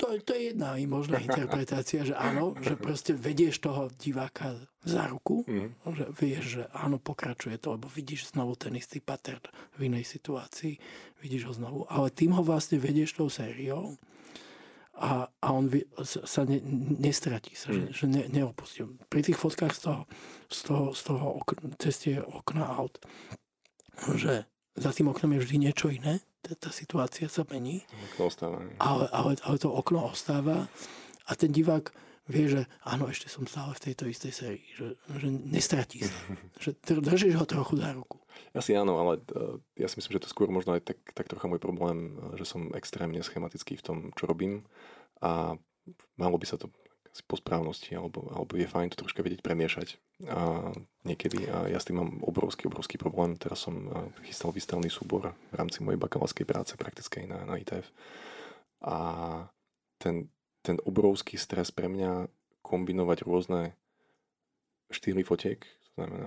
Speaker 1: to, to je jedna možná interpretácia, že áno, že proste vedieš toho diváka za ruku, mm. že vieš, že áno, pokračuje to, lebo vidíš znovu ten istý pattern v inej situácii, vidíš ho znovu, ale tým ho vlastne vedieš tou sériou a, a on vy, sa ne, nestratí sa, mm. že, že ne, neopustí. Pri tých fotkách z toho, z toho, z toho okna, cez tie okna aut, že za tým oknom je vždy niečo iné, tá, tá situácia sa mení.
Speaker 2: Ostáva.
Speaker 1: Ale, ale, ale to okno ostáva a ten divák vie, že áno, ešte som stále v tejto istej sérii, že, že nestratí sa. že držíš ho trochu za ruku.
Speaker 2: Asi áno, ale uh, ja si myslím, že to skôr možno aj tak, tak trocha môj problém, uh, že som extrémne schematický v tom, čo robím a malo by sa to po správnosti, alebo, alebo je fajn to troška vedieť premiešať a niekedy. A ja s tým mám obrovský, obrovský problém. Teraz som chystal výstavný súbor v rámci mojej bakalářskej práce praktickej na, na ITF. A ten, ten obrovský stres pre mňa kombinovať rôzne štýly fotiek, to znamená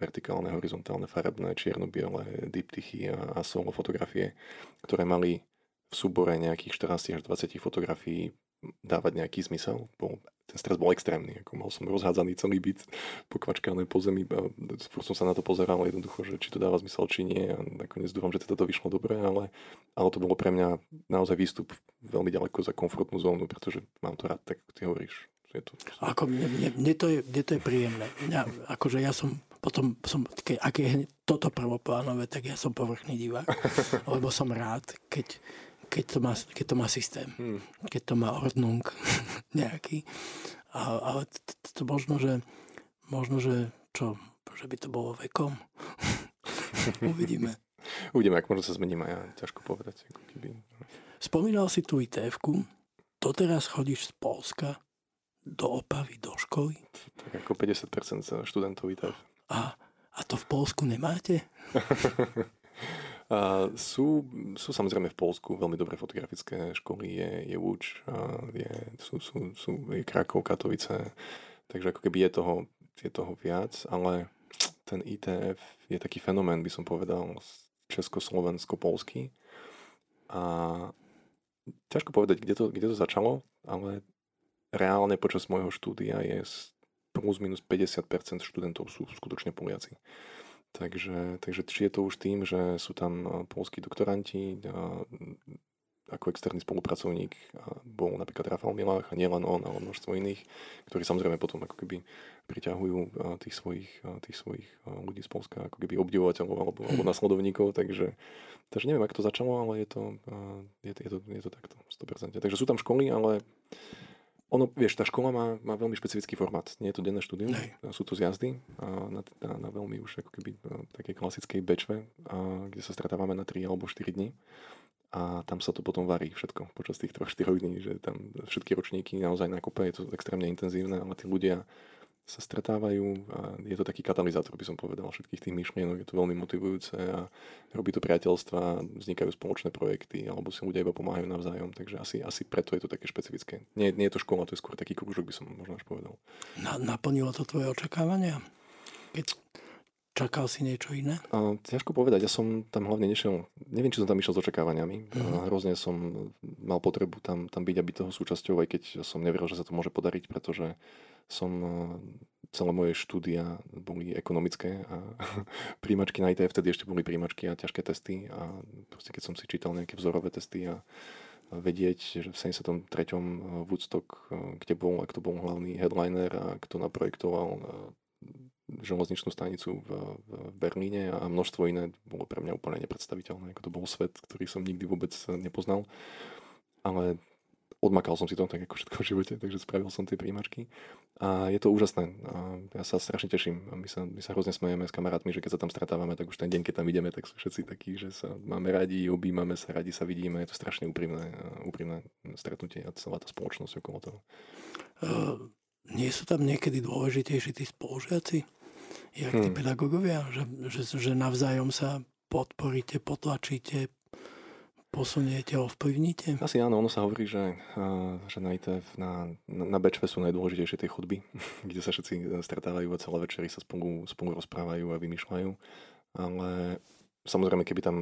Speaker 2: vertikálne, horizontálne, farebné, čierno-biele, diptychy a, a solo fotografie, ktoré mali v súbore nejakých 14 až 20 fotografií dávať nejaký zmysel. Bol, ten stres bol extrémny, ako mal som rozhádzaný celý byt, pokvačkané po zemi, a som sa na to pozeral jednoducho, že či to dáva zmysel, či nie a nakoniec dúfam, že toto vyšlo dobre, ale, ale to bolo pre mňa naozaj výstup veľmi ďaleko za komfortnú zónu, pretože mám to rád, tak ty hovoríš. Je to...
Speaker 1: Ako mne, mne, mne, to je, mne to je príjemné. Ja, akože ja som potom, som, keď, ak je toto prvoplánové, tak ja som povrchný divák, lebo som rád, keď keď to má, keď to má systém, hmm. keď to má ordnung nejaký. A, ale to, to možno, že možno, že čo, že by to bolo vekom. Uvidíme.
Speaker 2: Uvidíme, ak možno sa zmením a ja ťažko povedať. Keby...
Speaker 1: Spomínal si tú ITF-ku, doteraz chodíš z Polska do Opavy, do školy?
Speaker 2: Tak ako 50% študentov ITF.
Speaker 1: A, a to v Polsku nemáte?
Speaker 2: A sú, sú samozrejme v Polsku veľmi dobré fotografické školy, je, je Łódź, je, sú, sú, sú je Krakov, Katovice, takže ako keby je toho, je toho viac, ale ten ITF je taký fenomén, by som povedal, československo-polský. A ťažko povedať, kde to, kde to začalo, ale reálne počas môjho štúdia je plus minus 50% študentov sú skutočne Poliaci. Takže, takže či je to už tým, že sú tam polskí doktoranti, ako externý spolupracovník bol napríklad Rafal Milách a nielen on, ale množstvo iných, ktorí samozrejme potom ako keby priťahujú tých svojich, tých svojich ľudí z Polska ako keby obdivovateľov alebo, alebo nasledovníkov, takže, takže neviem, ako to začalo, ale je to, je, je to, je to takto, 100%. Takže sú tam školy, ale ono, vieš, tá škola má, má veľmi špecifický formát. Nie je to denné štúdium, Nej. sú to zjazdy na, na, na veľmi už ako keby také klasickej bečve, a, kde sa stretávame na 3 alebo 4 dní. A tam sa to potom varí všetko počas tých 3-4 dní, že tam všetky ročníky naozaj nakope, je to extrémne intenzívne, ale tí ľudia sa stretávajú a je to taký katalizátor, by som povedal, všetkých tých myšlienok. Je to veľmi motivujúce a robí to priateľstva, vznikajú spoločné projekty alebo si ľudia iba pomáhajú navzájom, takže asi, asi preto je to také špecifické. Nie, nie je to škola, to je skôr taký krúžok, by som možno až povedal.
Speaker 1: Na, naplnilo to tvoje očakávania? Keď Čakal si niečo iné?
Speaker 2: A, ťažko povedať, ja som tam hlavne nešiel, neviem, či som tam išiel s očakávaniami. Mm-hmm. A hrozne som mal potrebu tam, tam byť a byť toho súčasťou, aj keď som neveril, že sa to môže podariť, pretože som e, celé moje štúdia boli ekonomické a príjmačky na ITF vtedy ešte boli príjmačky a ťažké testy a proste keď som si čítal nejaké vzorové testy a vedieť, že v 73. E, Woodstock, e, kde bol, ak to bol hlavný headliner a kto naprojektoval železničnú stanicu v, v Berlíne a množstvo iné bolo pre mňa úplne nepredstaviteľné. Ako to bol svet, ktorý som nikdy vôbec nepoznal. Ale odmakal som si to tak ako všetko v živote, takže spravil som tie príjmačky. A je to úžasné. A ja sa strašne teším. A my sa, my sa hrozne smejeme s kamarátmi, že keď sa tam stretávame, tak už ten deň, keď tam ideme, tak sú všetci takí, že sa máme radi, objímame sa, radi sa vidíme. Je to strašne úprimné, úprimné stretnutie a celá tá spoločnosť okolo toho.
Speaker 1: Uh, nie sú tam niekedy dôležitejší tí spolužiaci? Jak tí hmm. pedagógovia, že, že, že navzájom sa podporíte, potlačíte, posuniete, ovplyvníte?
Speaker 2: Asi áno, ono sa hovorí, že, že na ITF, na, na Bečve sú najdôležitejšie tie chodby, kde sa všetci stretávajú a celé večery sa spolu, spolu rozprávajú a vymýšľajú. Ale samozrejme, keby tam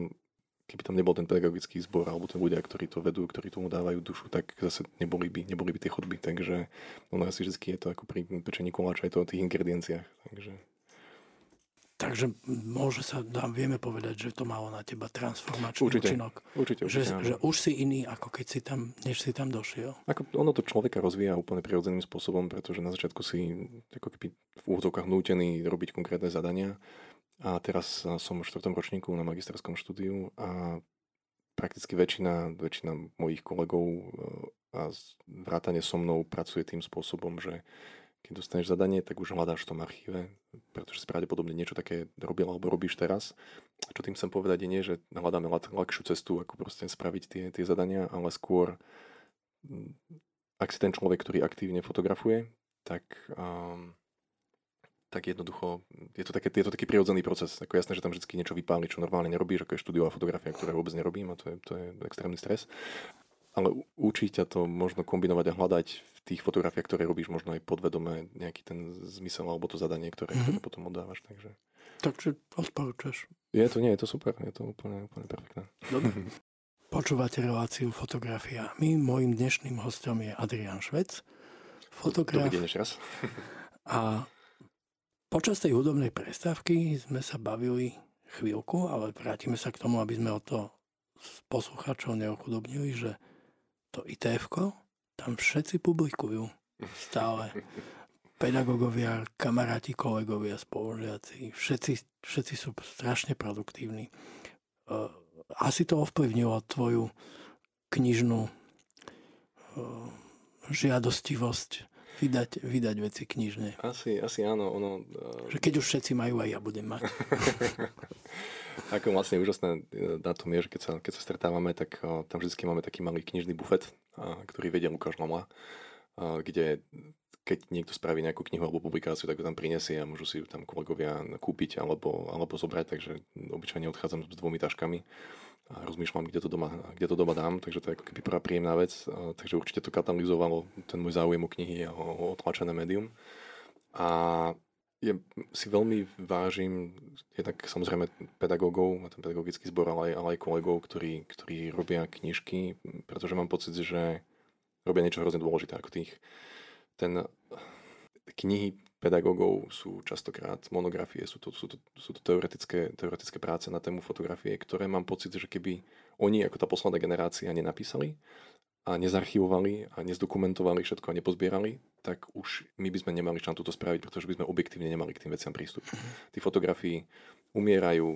Speaker 2: keby tam nebol ten pedagogický zbor alebo tí ľudia, ktorí to vedú, ktorí tomu dávajú dušu, tak zase neboli by, neboli by tie chodby. Takže ono asi vždy je to ako pri pečení koláča, je to o tých ingredienciách. Takže...
Speaker 1: Takže môže sa, dám, vieme povedať, že to malo na teba transformačný
Speaker 2: určite,
Speaker 1: účinok.
Speaker 2: Určite, určite,
Speaker 1: že, že už si iný, ako keď si tam, než si tam došiel.
Speaker 2: Ako ono to človeka rozvíja úplne prirodzeným spôsobom, pretože na začiatku si ako keby v úvodzovkách nútený robiť konkrétne zadania. A teraz som v štvrtom ročníku na magisterskom štúdiu a prakticky väčšina, väčšina mojich kolegov e, a vrátane so mnou pracuje tým spôsobom, že keď dostaneš zadanie, tak už hľadáš v tom archíve, pretože si pravdepodobne niečo také robil alebo robíš teraz. A čo tým chcem povedať je nie, že hľadáme ľahšiu cestu, ako proste spraviť tie, tie zadania, ale skôr, mm, ak si ten človek, ktorý aktívne fotografuje, tak, um, tak jednoducho, je to, také, je to taký prirodzený proces. Ako jasné, že tam vždy niečo vypáli, čo normálne nerobíš, ako je štúdiová fotografia, ktoré vôbec nerobím a to je, to je extrémny stres ale učí ťa to možno kombinovať a hľadať v tých fotografiách, ktoré robíš, možno aj podvedome nejaký ten zmysel alebo to zadanie, ktoré, mm-hmm. ktoré potom oddávaš. Takže...
Speaker 1: Takže odporúčaš.
Speaker 2: Je to, nie, je to super, je to úplne, úplne perfektné.
Speaker 1: Dobre. Počúvate reláciu Fotografia. My, môjim dnešným hostom je Adrian Švec, fotograf.
Speaker 2: Dobrý deň raz.
Speaker 1: a počas tej hudobnej prestávky sme sa bavili chvíľku, ale vrátime sa k tomu, aby sme o to poslucháčov neochudobnili, že to itf tam všetci publikujú stále. Pedagógovia, kamaráti, kolegovia, spolužiaci, všetci, všetci sú strašne produktívni. E, asi to ovplyvnilo tvoju knižnú e, žiadostivosť vydať, vydať veci knižne.
Speaker 2: Asi, asi áno. Ono,
Speaker 1: uh... Že keď už všetci majú, aj ja budem mať.
Speaker 2: Ako vlastne úžasné e, na tom je, že keď sa, keď sa stretávame, tak uh, tam vždy máme taký malý knižný bufet, uh, ktorý vedia Lukáš Lomla, uh, kde keď niekto spraví nejakú knihu alebo publikáciu, tak ju tam prinesie a môžu si ju tam kolegovia kúpiť alebo, alebo zobrať, takže obyčajne odchádzam s dvomi taškami a rozmýšľam, kde to doma, kde to doma dám, takže to je ako keby prvá príjemná vec, takže určite to katalizovalo ten môj záujem o knihy a o, o tlačené médium. A je, si veľmi vážim jednak samozrejme pedagógov, ten pedagogický zbor, ale aj, ale aj kolegov, ktorí, ktorí robia knižky, pretože mám pocit, že robia niečo hrozne dôležité, ako tých, ten knihy pedagógov sú častokrát monografie, sú to, sú to, sú to teoretické, teoretické práce na tému fotografie, ktoré mám pocit, že keby oni ako tá posledná generácia nenapísali a nezarchivovali a nezdokumentovali všetko a nepozbierali, tak už my by sme nemali šancu to spraviť, pretože by sme objektívne nemali k tým veciam prístup. Tí fotografii umierajú,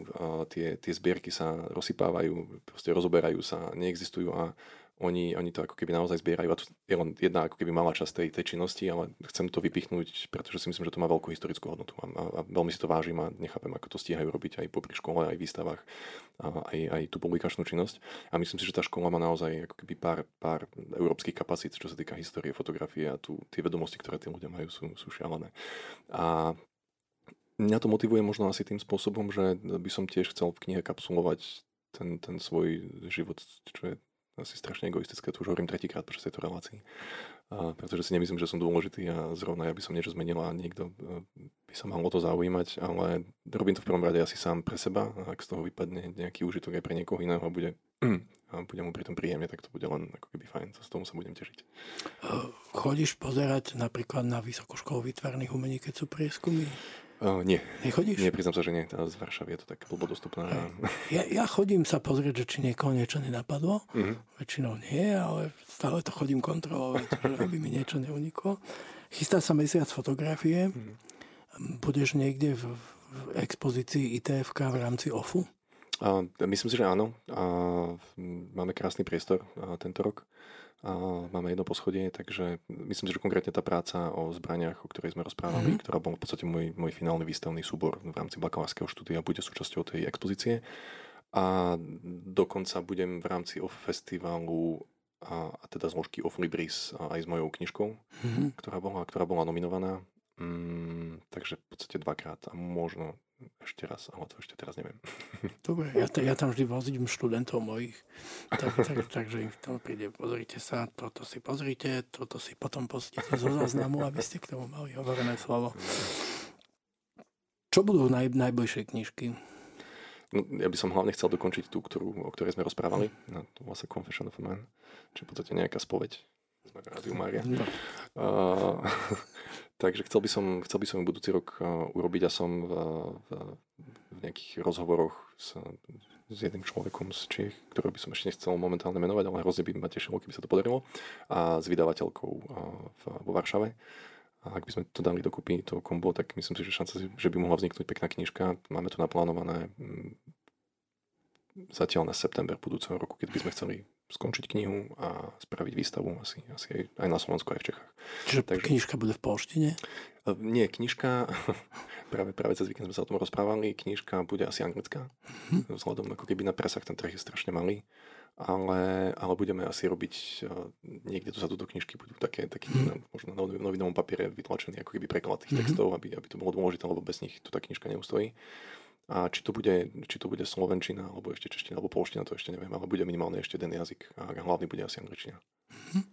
Speaker 2: tie, tie zbierky sa rozsypávajú, proste rozoberajú sa, neexistujú a oni, oni to ako keby naozaj zbierajú a to je len jedna ako keby malá časť tej, tej činnosti, ale chcem to vypichnúť, pretože si myslím, že to má veľkú historickú hodnotu a, a, a veľmi si to vážim a nechápem, ako to stíhajú robiť aj popri škole, aj výstavách, a aj, aj tú publikačnú činnosť. A myslím si, že tá škola má naozaj ako keby pár, pár európskych kapacít, čo sa týka histórie, fotografie a tu, tie vedomosti, ktoré tí ľudia majú, sú, sú šialené. A mňa to motivuje možno asi tým spôsobom, že by som tiež chcel v knihe kapsulovať ten, ten svoj život, čo je asi strašne egoistické, to už hovorím tretíkrát počas tejto relácii. A pretože si nemyslím, že som dôležitý a zrovna ja by som niečo zmenil a niekto e, by sa mal o to zaujímať, ale robím to v prvom rade asi sám pre seba a ak z toho vypadne nejaký užitok aj pre niekoho iného a bude, a bude mu pri tom príjemne, tak to bude len ako keby fajn, z tomu sa budem tešiť.
Speaker 1: Chodíš pozerať napríklad na Vysokú školu výtvarných umení, keď sú prieskumy?
Speaker 2: Uh, nie.
Speaker 1: Nechodíš?
Speaker 2: Nie, priznám sa, že nie. Z Varšavy je to tak blbo dostupné.
Speaker 1: Ja, ja chodím sa pozrieť, že či niekoho niečo nenapadlo. Uh-huh. Väčšinou nie, ale stále to chodím kontrolovať, aby mi niečo neuniklo. Chystá sa mesiac fotografie. Uh-huh. Budeš niekde v, v expozícii ITFK v rámci OFU?
Speaker 2: Uh, myslím si, že áno. Uh, máme krásny priestor uh, tento rok máme jedno poschodie, takže myslím si, že konkrétne tá práca o zbraniach, o ktorej sme rozprávali, mm-hmm. ktorá bola v podstate môj, môj finálny výstavný súbor v rámci bakalárskeho štúdia, bude súčasťou tej expozície. A dokonca budem v rámci OFF festivalu a, a teda zložky OFF Libris aj s mojou knižkou, mm-hmm. ktorá, bola, ktorá bola nominovaná. Mm, takže v podstate dvakrát a možno ešte raz, ale to ešte teraz neviem.
Speaker 1: Dobre, ja, t- ja tam vždy vozím študentov mojich, tak, tak, takže im tam príde, pozrite sa, toto si pozrite, toto si potom pustíte zo záznamu, aby ste k tomu mali hovorené slovo. Čo budú naj, najbližšie knižky?
Speaker 2: No, ja by som hlavne chcel dokončiť tú, ktorú, o ktorej sme rozprávali. No, to vlastne Confession of a Man. Čo je v podstate nejaká spoveď Rádiu Mária. No. Uh, takže chcel by som, chcel by som budúci rok uh, urobiť a som v, v, v nejakých rozhovoroch s, s jedným človekom z Čiech, ktorého by som ešte nechcel momentálne menovať, ale hrozne by ma tešilo, keby sa to podarilo. A s vydavateľkou uh, v, vo Varšave. A ak by sme to dali dokopy, to kombo, tak myslím si, že šanca, že by mohla vzniknúť pekná knižka. Máme to naplánované mm, zatiaľ na september budúceho roku, keď by sme chceli skončiť knihu a spraviť výstavu asi, asi aj, aj na Slovensku, aj v Čechách.
Speaker 1: Čiže Takže, knižka bude v polštine?
Speaker 2: Uh, nie, knižka, práve, práve cez víkend sme sa o tom rozprávali, knižka bude asi anglická, mm-hmm. vzhľadom ako keby na presah ten trh je strašne malý, ale, ale budeme asi robiť, uh, niekde tu sa do knižky budú také, taký, mm-hmm. možno na novinovom papiere vytlačený ako keby preklad tých mm-hmm. textov, aby, aby to bolo dôležité, lebo bez nich tu tá knižka neustojí. A či to bude, či to bude slovenčina, alebo ešte čeština, alebo polština, to ešte neviem, ale bude minimálne ešte jeden jazyk a hlavný bude asi angličtina.
Speaker 1: Mm-hmm.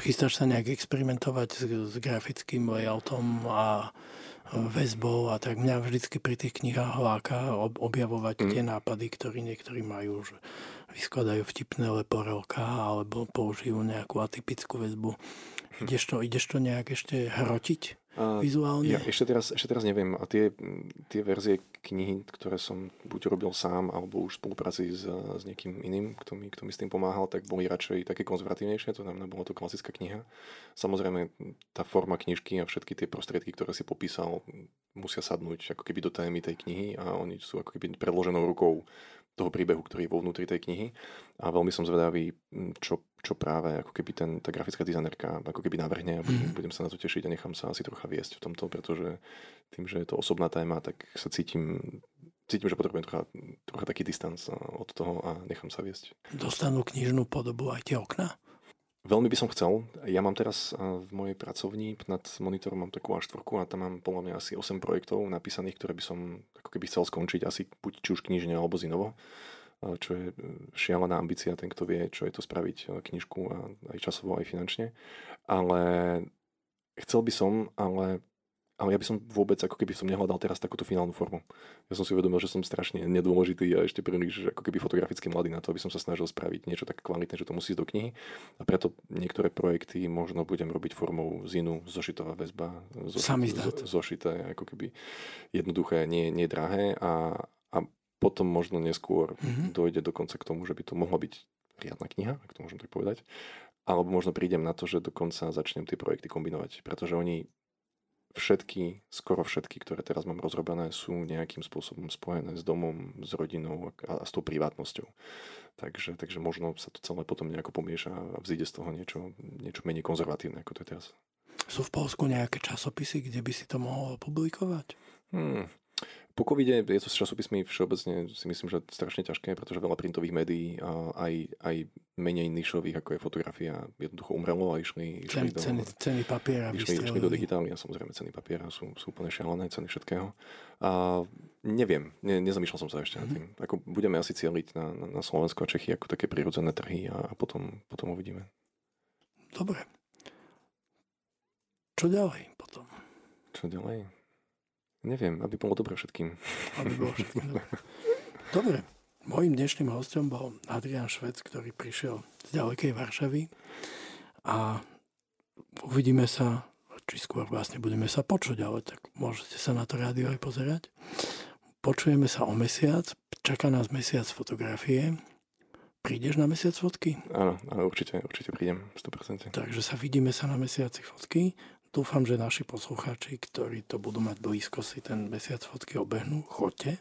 Speaker 1: Chystáš sa nejak experimentovať s, s grafickým layoutom a väzbou a tak mňa vždycky pri tých knihách láka objavovať mm. tie nápady, ktoré niektorí majú, že vyskladajú vtipné leporelka alebo použijú nejakú atypickú väzbu. Hm. Ideš to, ideš to nejak ešte hrotiť? Vizuálne?
Speaker 2: Ja ešte teraz, ešte teraz neviem. A tie, tie verzie knihy, ktoré som buď robil sám, alebo už v spolupráci s, s niekým iným, kto mi, kto mi s tým pomáhal, tak boli radšej také konzervatívnejšie, to znamená, bola to klasická kniha. Samozrejme, tá forma knižky a všetky tie prostriedky, ktoré si popísal, musia sadnúť ako keby do témy tej knihy a oni sú ako keby predloženou rukou toho príbehu, ktorý je vo vnútri tej knihy. A veľmi som zvedavý, čo, čo práve ako keby ten, tá grafická dizajnerka ako keby navrhne a budem, mm. budem sa na to tešiť a nechám sa asi trocha viesť v tomto, pretože tým, že je to osobná téma, tak sa cítim cítim, že potrebujem trocha, trocha taký distanc od toho a nechám sa viesť.
Speaker 1: Dostanú knižnú podobu aj tie okna?
Speaker 2: Veľmi by som chcel. Ja mám teraz v mojej pracovni nad monitorom mám takú A4 a tam mám podľa mňa asi 8 projektov napísaných, ktoré by som ako keby chcel skončiť asi buď či už knižne alebo zinovo čo je e, šialená ambícia, ten kto vie, čo je to spraviť e, knižku a aj časovo, aj finančne. Ale chcel by som, ale ale ja by som vôbec, ako keby som nehľadal teraz takúto finálnu formu. Ja som si uvedomil, že som strašne nedôležitý a ešte príliš ako keby fotograficky mladý na to, aby som sa snažil spraviť niečo tak kvalitné, že to musí ísť do knihy. A preto niektoré projekty možno budem robiť formou zinu, zošitová väzba,
Speaker 1: zošit, zo,
Speaker 2: zošité, ako keby jednoduché, nie, nie drahé a, a potom možno neskôr mm-hmm. dojde dokonca k tomu, že by to mohla byť riadna kniha, ak to môžem tak povedať. Alebo možno prídem na to, že dokonca začnem tie projekty kombinovať, pretože oni všetky, skoro všetky, ktoré teraz mám rozrobené, sú nejakým spôsobom spojené s domom, s rodinou a, a s tou privátnosťou. Takže, takže možno sa to celé potom nejako pomieša a vzíde z toho niečo, niečo menej konzervatívne, ako to je teraz.
Speaker 1: Sú v Polsku nejaké časopisy, kde by si to mohol publikovať?
Speaker 2: Hmm, po covide je to s časopismi všeobecne si myslím, že strašne ťažké, pretože veľa printových médií, aj, aj menej nišových, ako je fotografia, jednoducho umrelo a išli, išli
Speaker 1: Cen, do, ceny, ceny papiera
Speaker 2: išli, išli do digitály a samozrejme ceny papiera sú, sú úplne šialené, ceny všetkého. A neviem, ne, nezamýšľal som sa ešte nad mhm. tým. Ako budeme asi cieliť na, na, na Slovensko a Čechy ako také prirodzené trhy a, a potom, potom uvidíme.
Speaker 1: Dobre. Čo ďalej potom?
Speaker 2: Čo ďalej? Neviem, aby bolo dobre všetkým.
Speaker 1: Aby bolo všetkým dobre. Dobre, mojim dnešným hostom bol Adrian Švec, ktorý prišiel z ďalekej Varšavy a uvidíme sa, či skôr vlastne budeme sa počuť, ale tak môžete sa na to rádio aj pozerať. Počujeme sa o mesiac, čaká nás mesiac fotografie. Prídeš na mesiac fotky?
Speaker 2: Áno, áno určite, určite prídem, 100%.
Speaker 1: Takže sa vidíme sa na mesiaci fotky. Dúfam, že naši poslucháči, ktorí to budú mať blízko, si ten mesiac fotky obehnú. Choďte.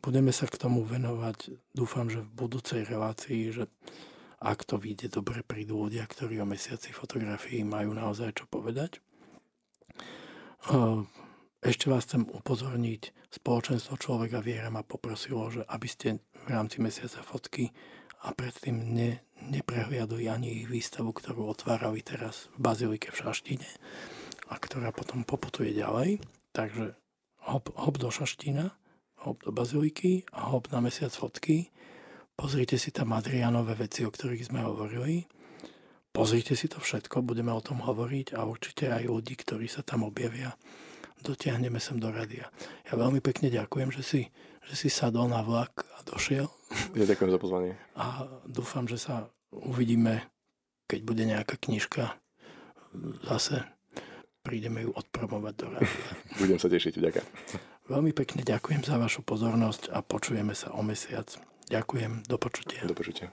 Speaker 1: Budeme sa k tomu venovať, dúfam, že v budúcej relácii, že ak to vyjde dobre, prídu ľudia, ktorí o mesiaci fotografií majú naozaj čo povedať. Ešte vás chcem upozorniť, spoločenstvo človeka viera ma poprosilo, že aby ste v rámci mesiaca fotky a predtým ne, neprehliadli ani ich výstavu, ktorú otvárali teraz v Bazilike v Šaštine a ktorá potom poputuje ďalej. Takže hop, hop do Šaština, hop do Baziliky a hop na mesiac fotky. Pozrite si tam Adrianové veci, o ktorých sme hovorili. Pozrite si to všetko, budeme o tom hovoriť a určite aj ľudí, ktorí sa tam objavia, dotiahneme sem do radia. Ja veľmi pekne ďakujem, že si, že si sadol na vlak a došiel.
Speaker 2: Ja ďakujem za pozvanie.
Speaker 1: A dúfam, že sa uvidíme, keď bude nejaká knižka zase prídeme ju odpromovať do rádia.
Speaker 2: Budem sa tešiť, ďakujem.
Speaker 1: Veľmi pekne ďakujem za vašu pozornosť a počujeme sa o mesiac. Ďakujem, do počutia.
Speaker 2: Do počutia.